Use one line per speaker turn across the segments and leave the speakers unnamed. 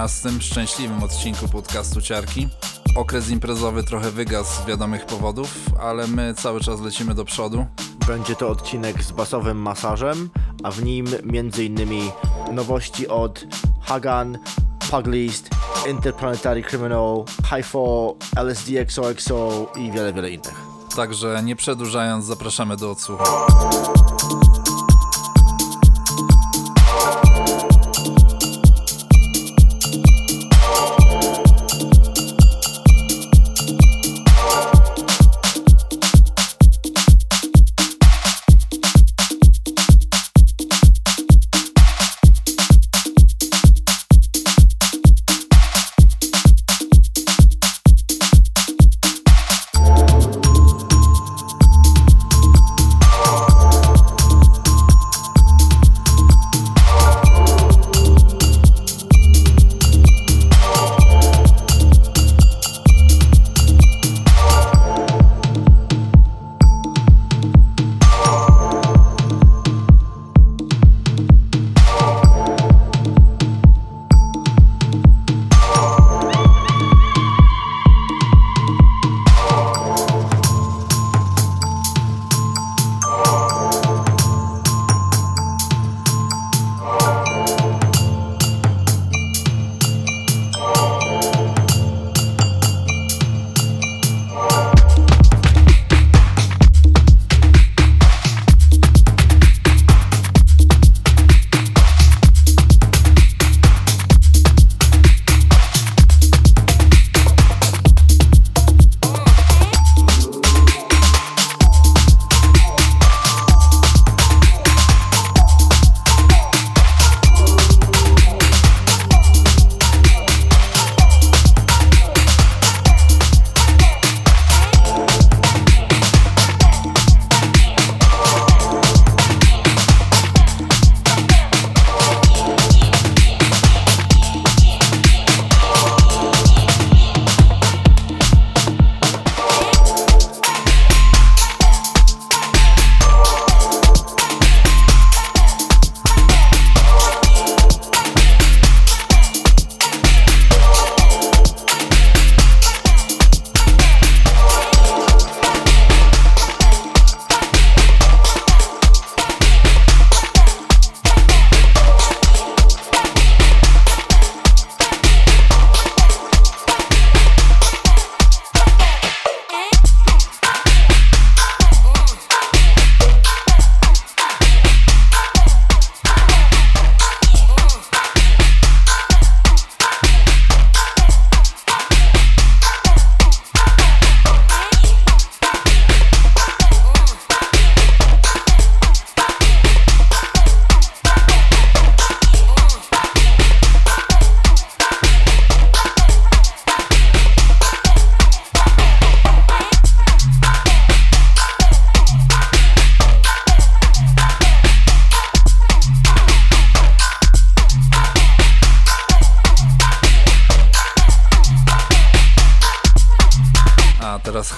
Witamy Was w 13. szczęśliwym odcinku podcastu Ciarki. Okres imprezowy trochę wygasł z wiadomych powodów, ale my cały czas lecimy do przodu.
Będzie to odcinek z basowym masażem, a w nim m.in. nowości od Hagan, Puglist, Interplanetary Criminal, HIFO, LSD XOXO i wiele, wiele innych.
Także nie przedłużając, zapraszamy do odsłuchu.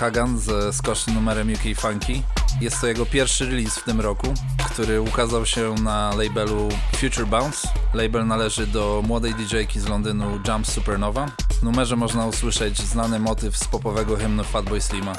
Hagan ze skocznym numerem UK Funky. Jest to jego pierwszy release w tym roku, który ukazał się na labelu Future Bounce. Label należy do młodej DJ-ki z Londynu Jump Supernova. W numerze można usłyszeć znany motyw z popowego hymnu Fatboy Slima.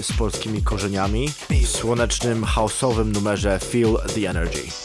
Z polskimi korzeniami w słonecznym, houseowym numerze Feel the Energy.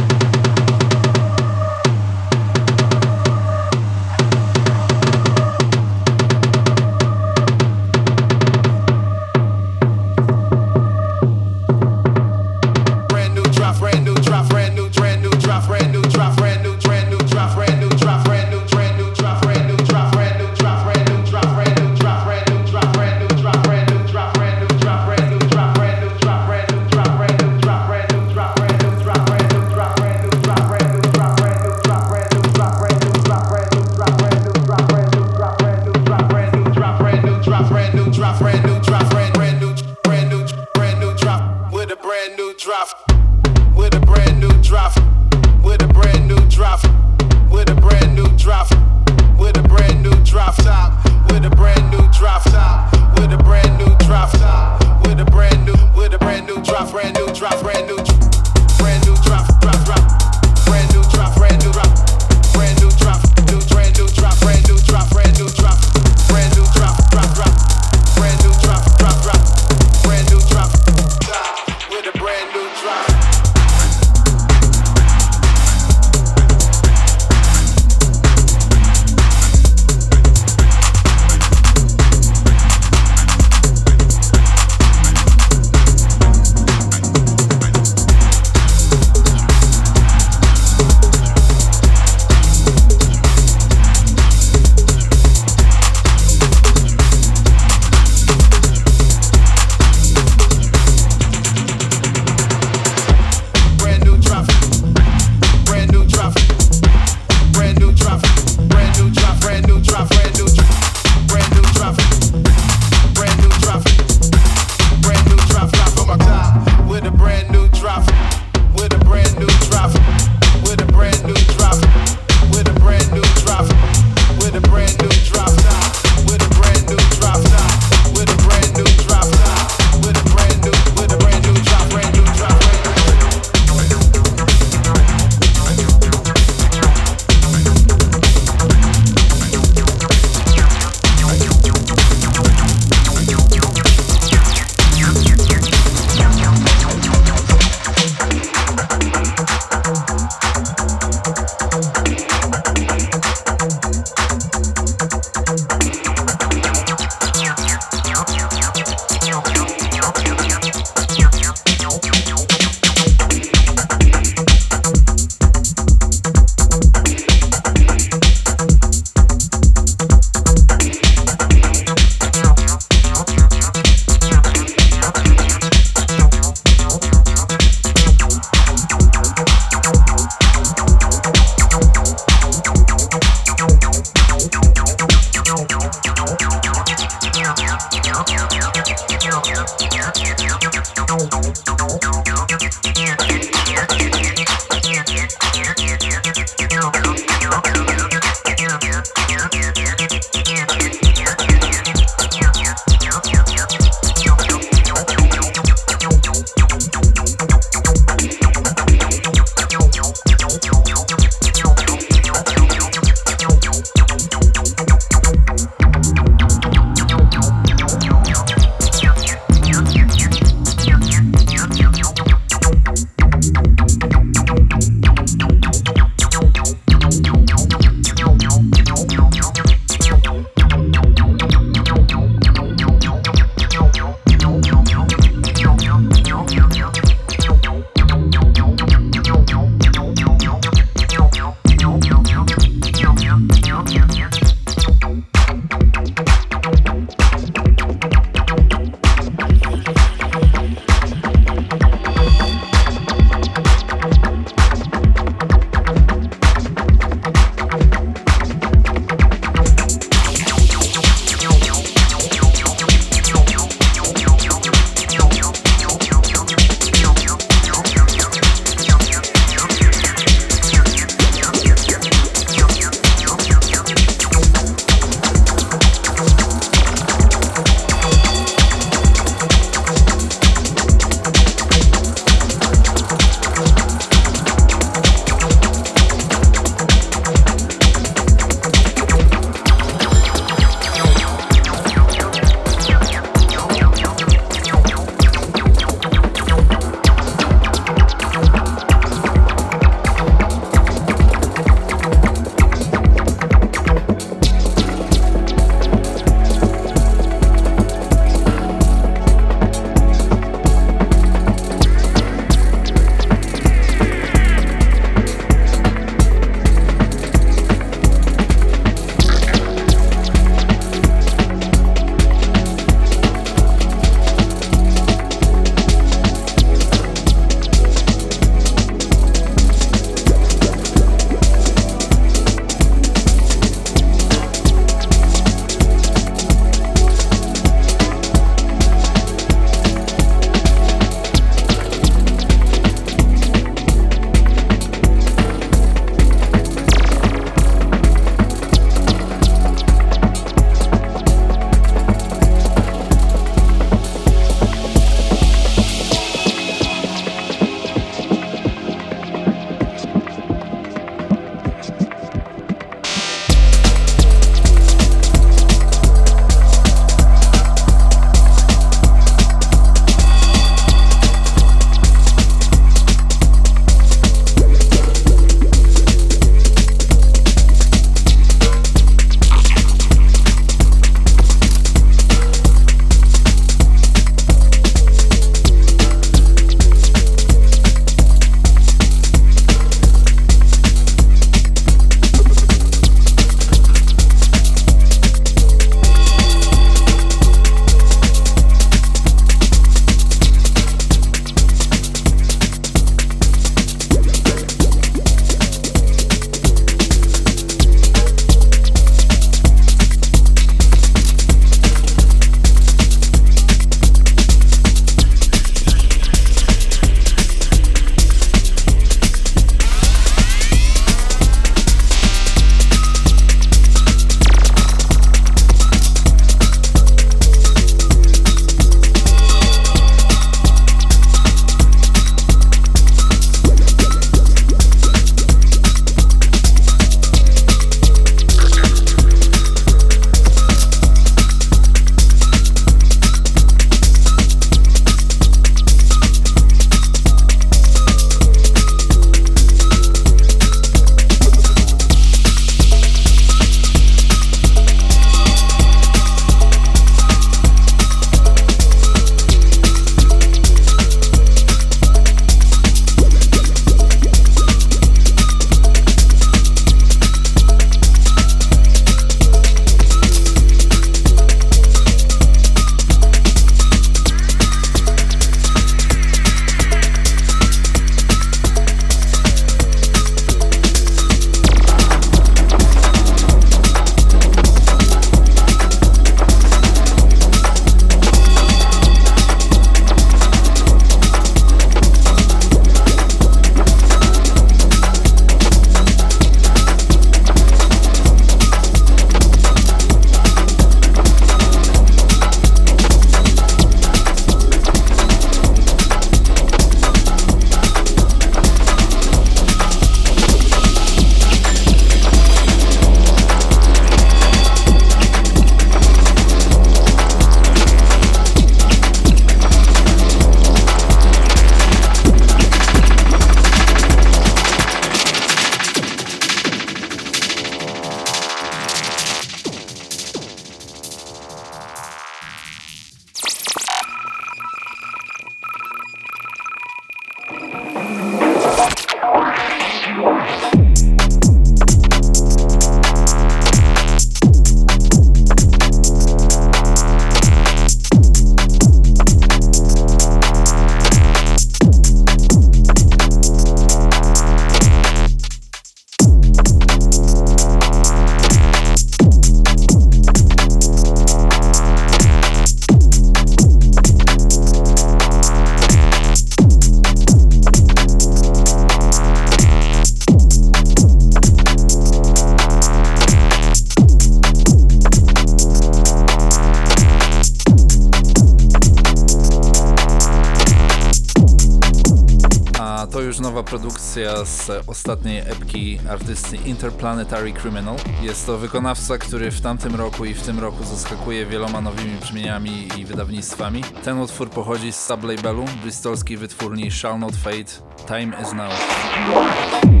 Produkcja z ostatniej epki artysty Interplanetary Criminal. Jest to wykonawca, który w tamtym roku i w tym roku zaskakuje wieloma nowymi brzmieniami i wydawnictwami. Ten utwór pochodzi z sublabelu bristolskiej wytwórni Shall Not Fade Time Is Now.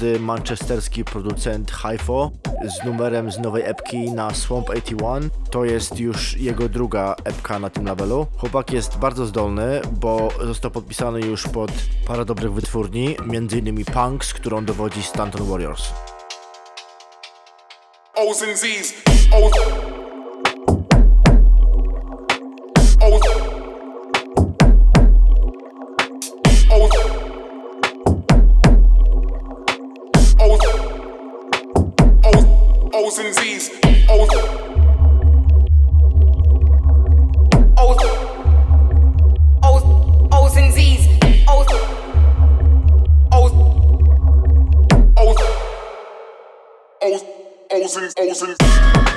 Młody manchesterski producent HiFo z numerem z nowej epki na Swamp 81. To jest już jego druga epka na tym labelu. Chłopak jest bardzo zdolny, bo został podpisany już pod parę dobrych wytwórni, m.in. Punks, którą dowodzi Stanton Warriors.
O's and Z's. O's. O's. O's and Z's. O's.
O's, O's, O's and Z's. O's,
O's. O's. O's. O's and O's and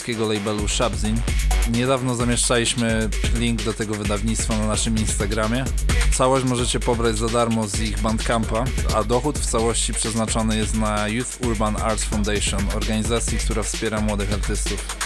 londyńskiego labelu Shabzin. Niedawno zamieszczaliśmy link do tego wydawnictwa na naszym Instagramie. Całość możecie pobrać za darmo z ich bandcampa, a dochód w całości przeznaczony jest na Youth Urban Arts Foundation, organizacji, która wspiera młodych artystów.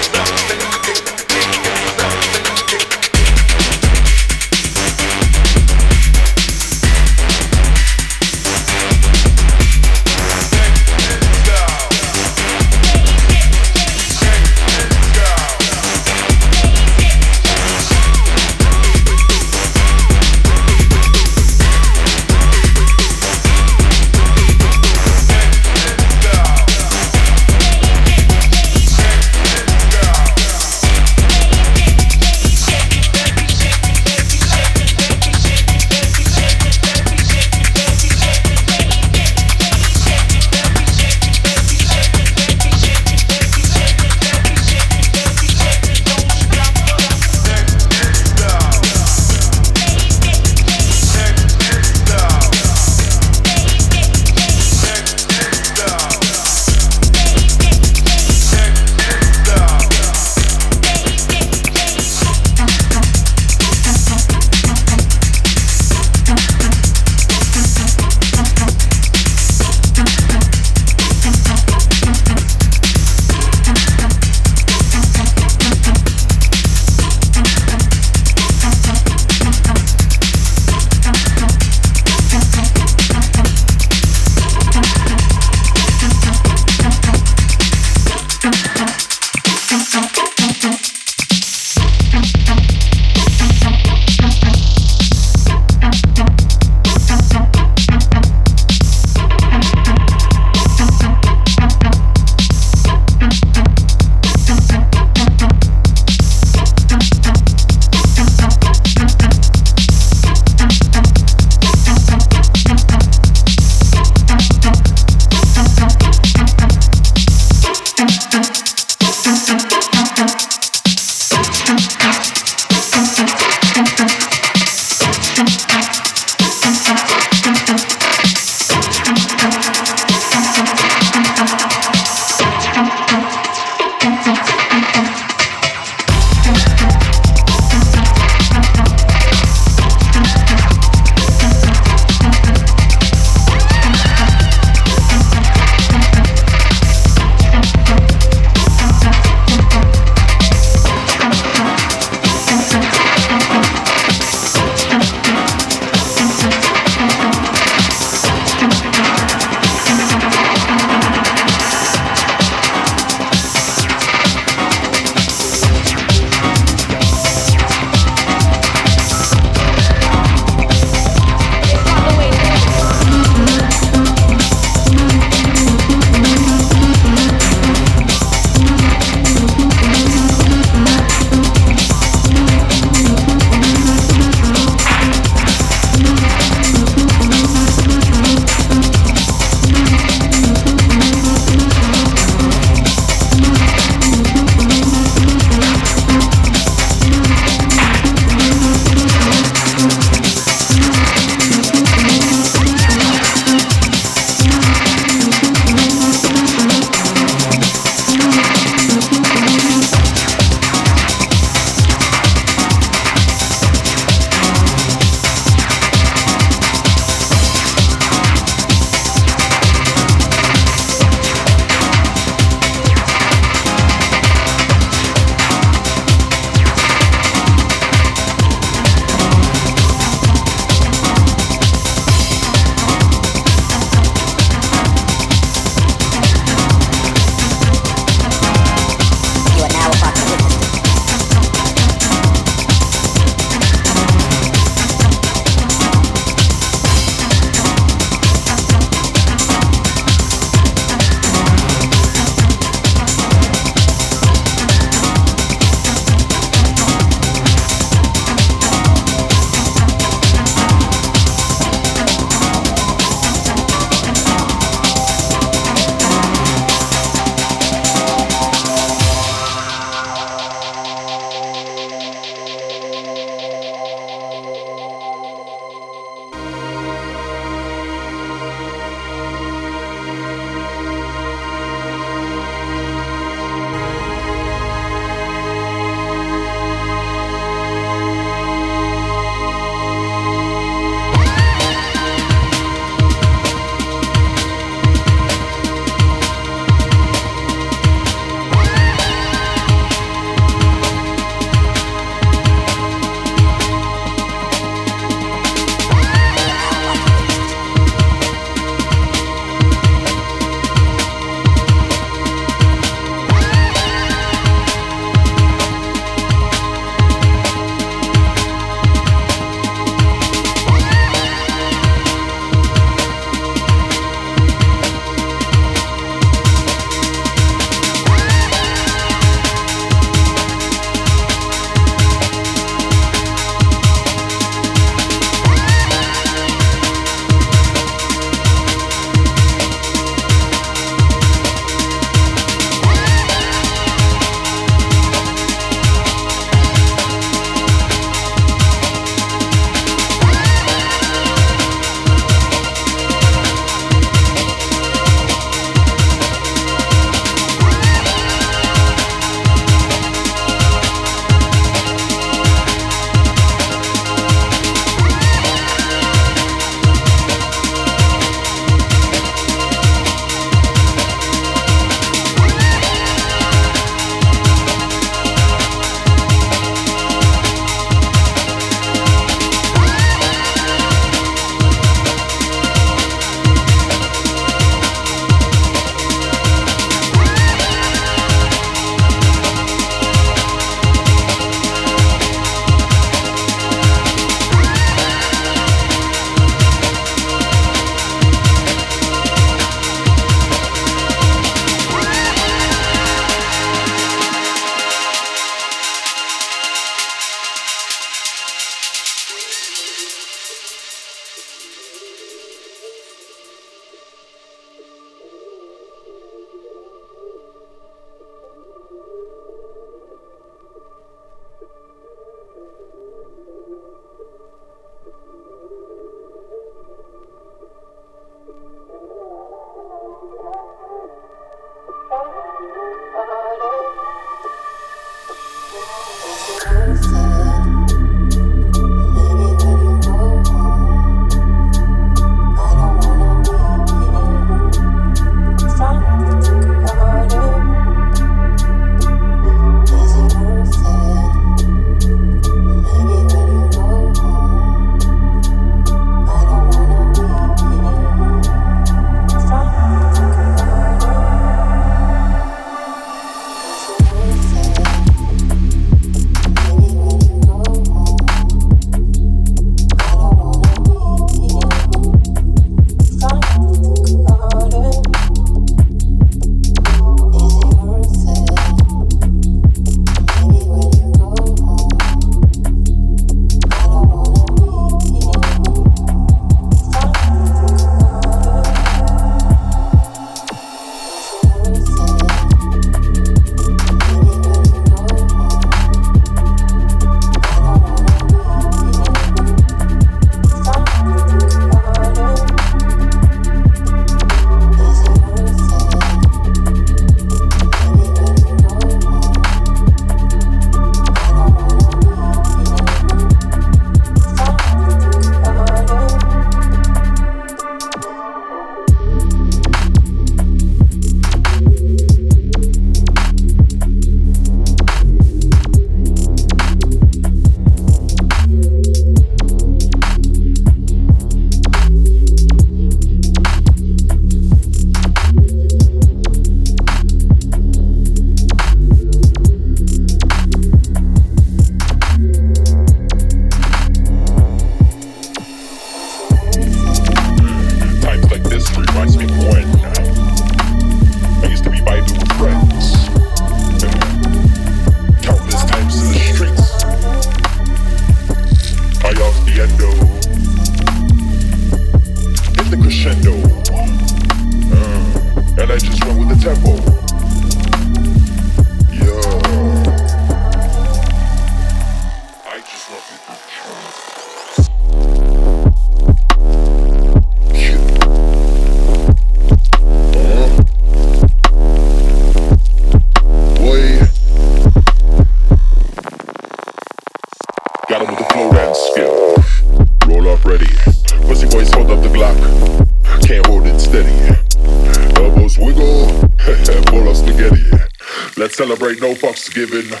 Given.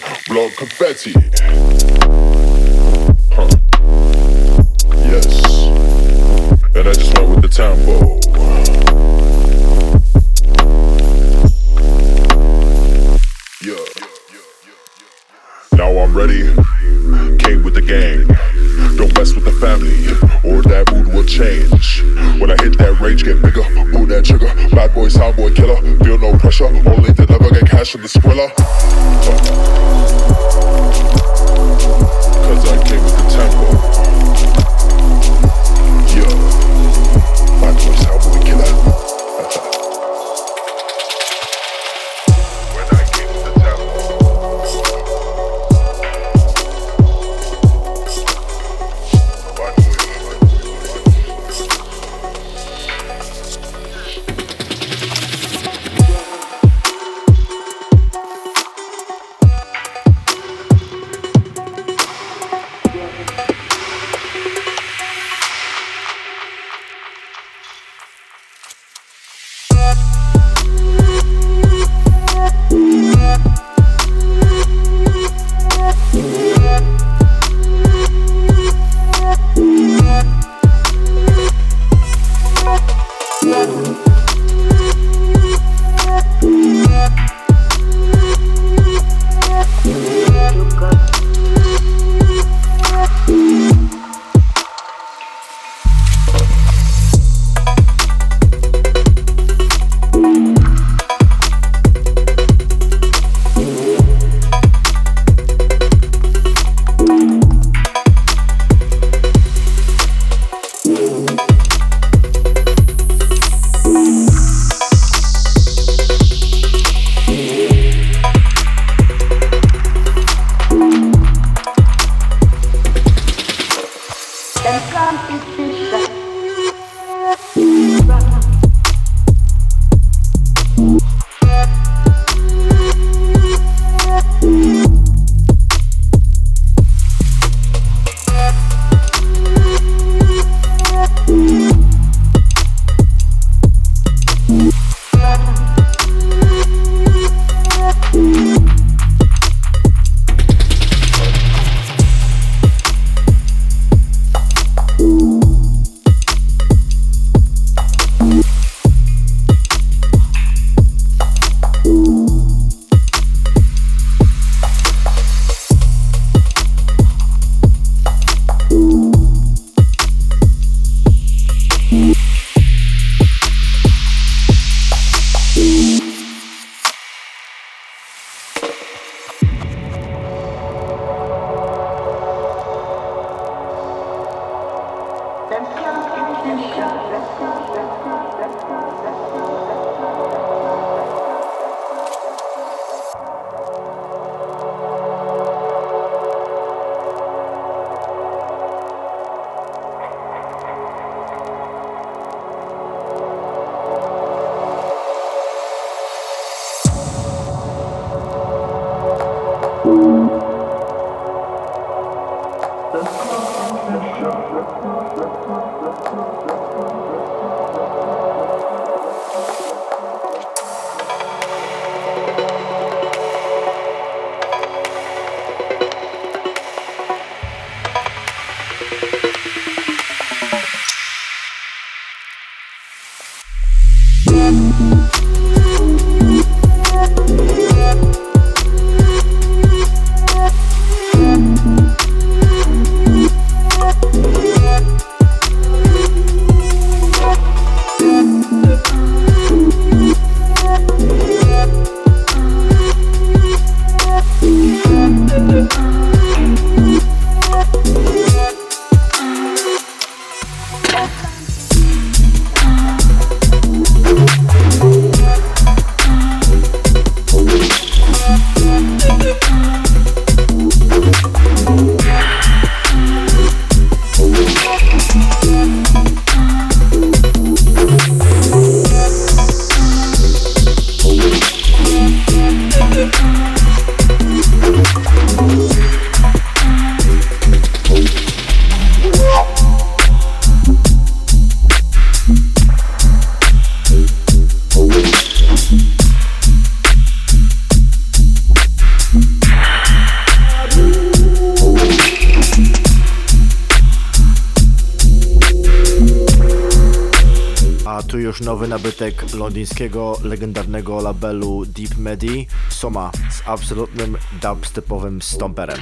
Londyńskiego legendarnego labelu Deep Medi, Soma z absolutnym dubstepowym stomperem.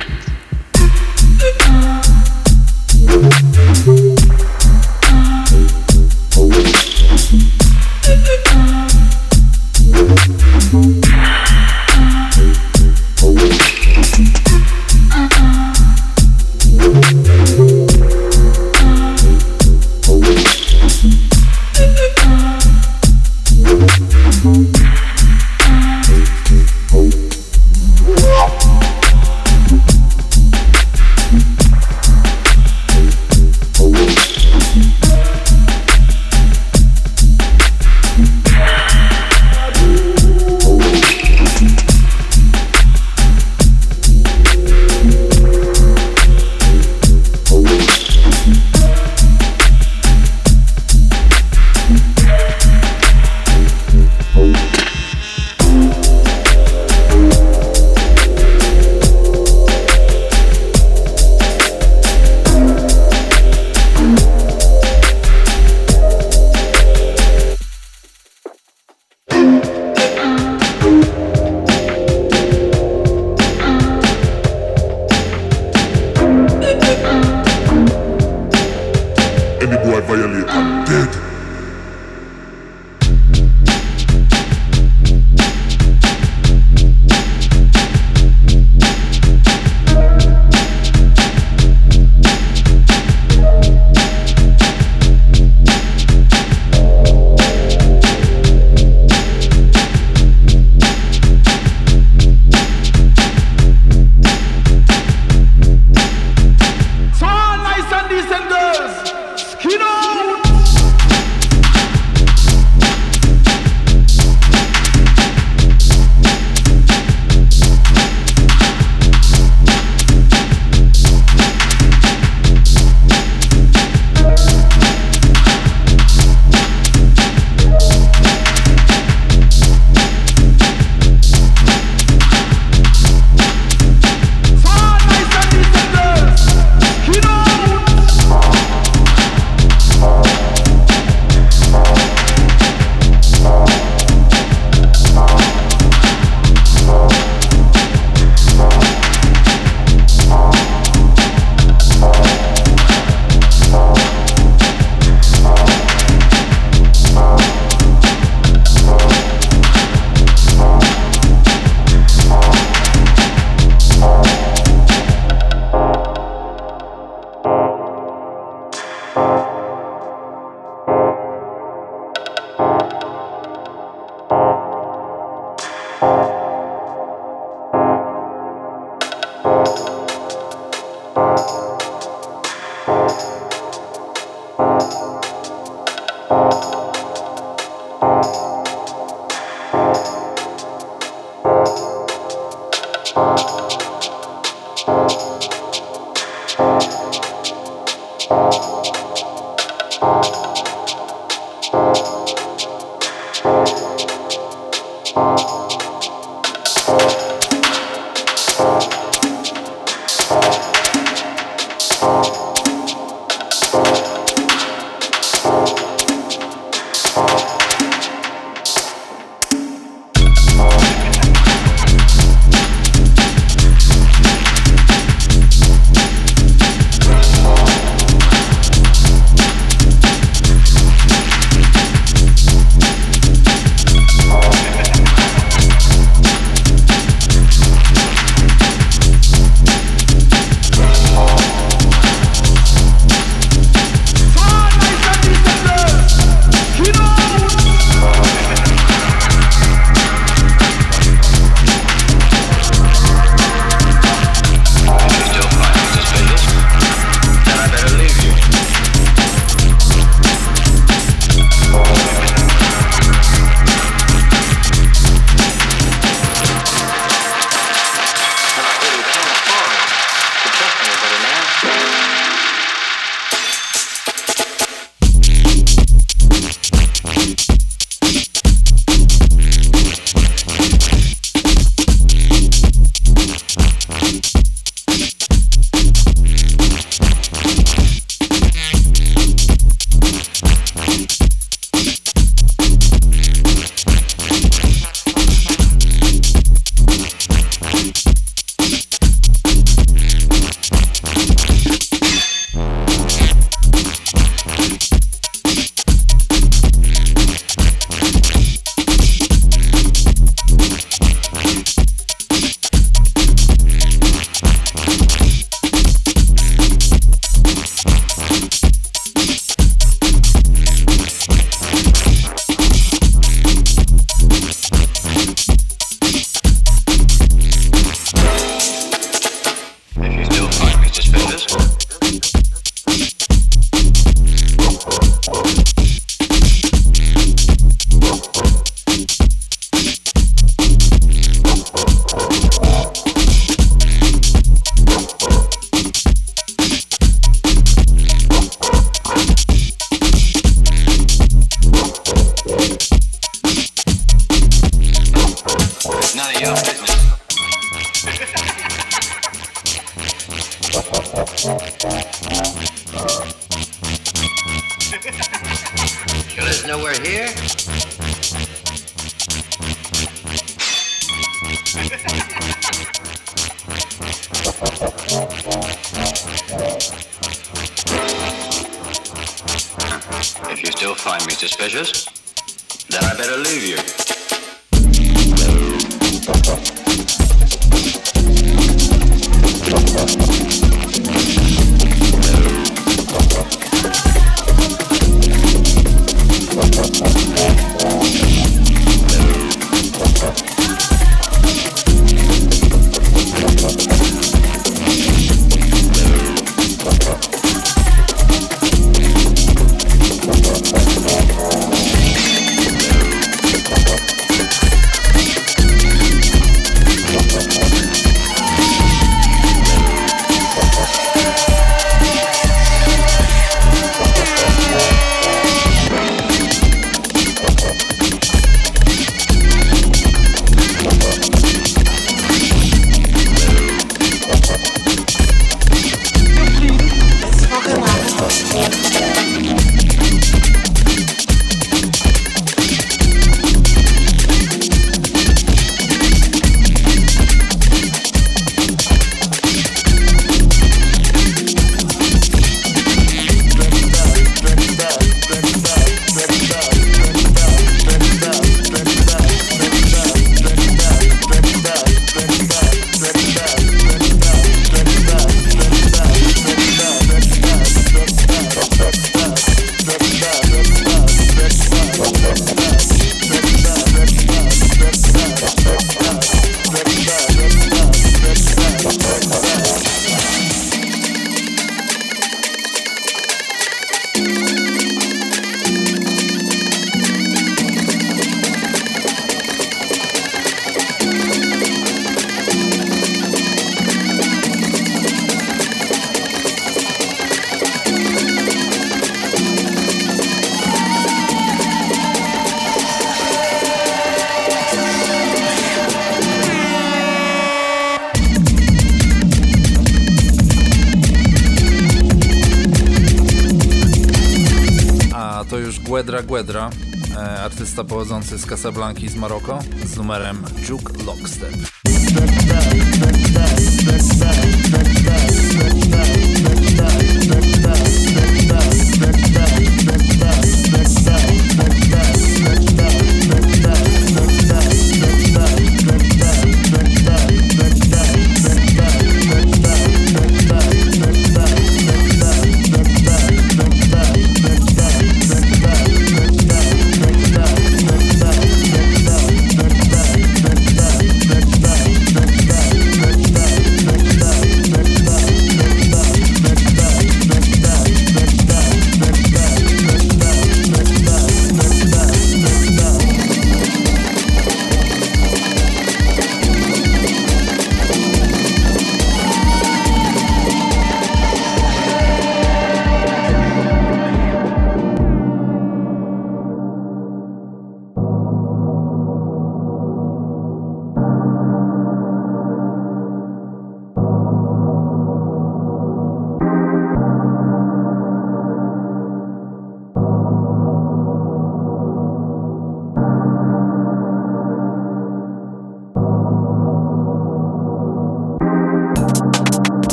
Artysta pochodzący z Casablanki z Maroko, z numerem Juke Lockstep.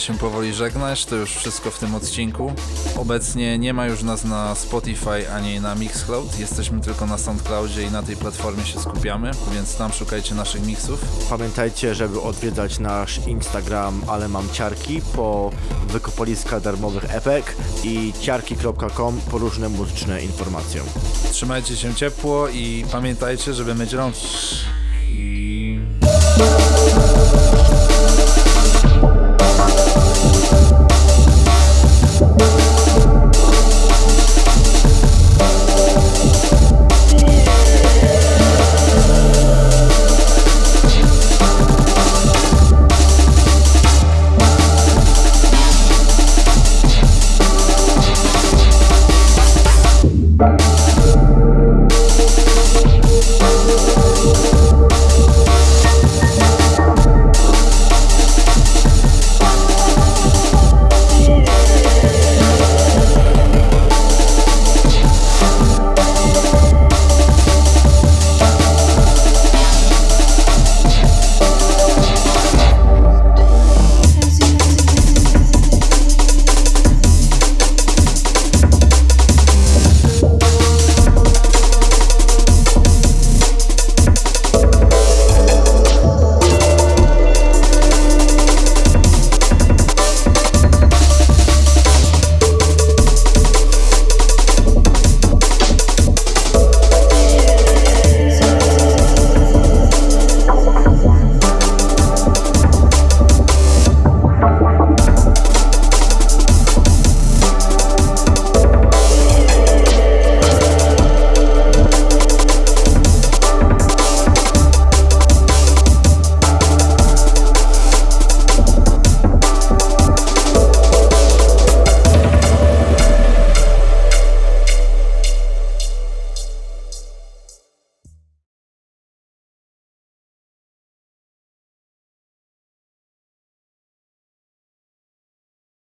Się powoli żegnać, to już wszystko w tym odcinku. Obecnie nie ma już nas na Spotify ani na Mixcloud, jesteśmy tylko na SoundCloudzie i na tej platformie się skupiamy, więc tam szukajcie naszych mixów.
Pamiętajcie, żeby odwiedzać nasz Instagram, ale mam ciarki po wykopaliska darmowych epek i ciarki.com po różne muzyczne informacje.
Trzymajcie się ciepło i pamiętajcie, żeby myć rączki.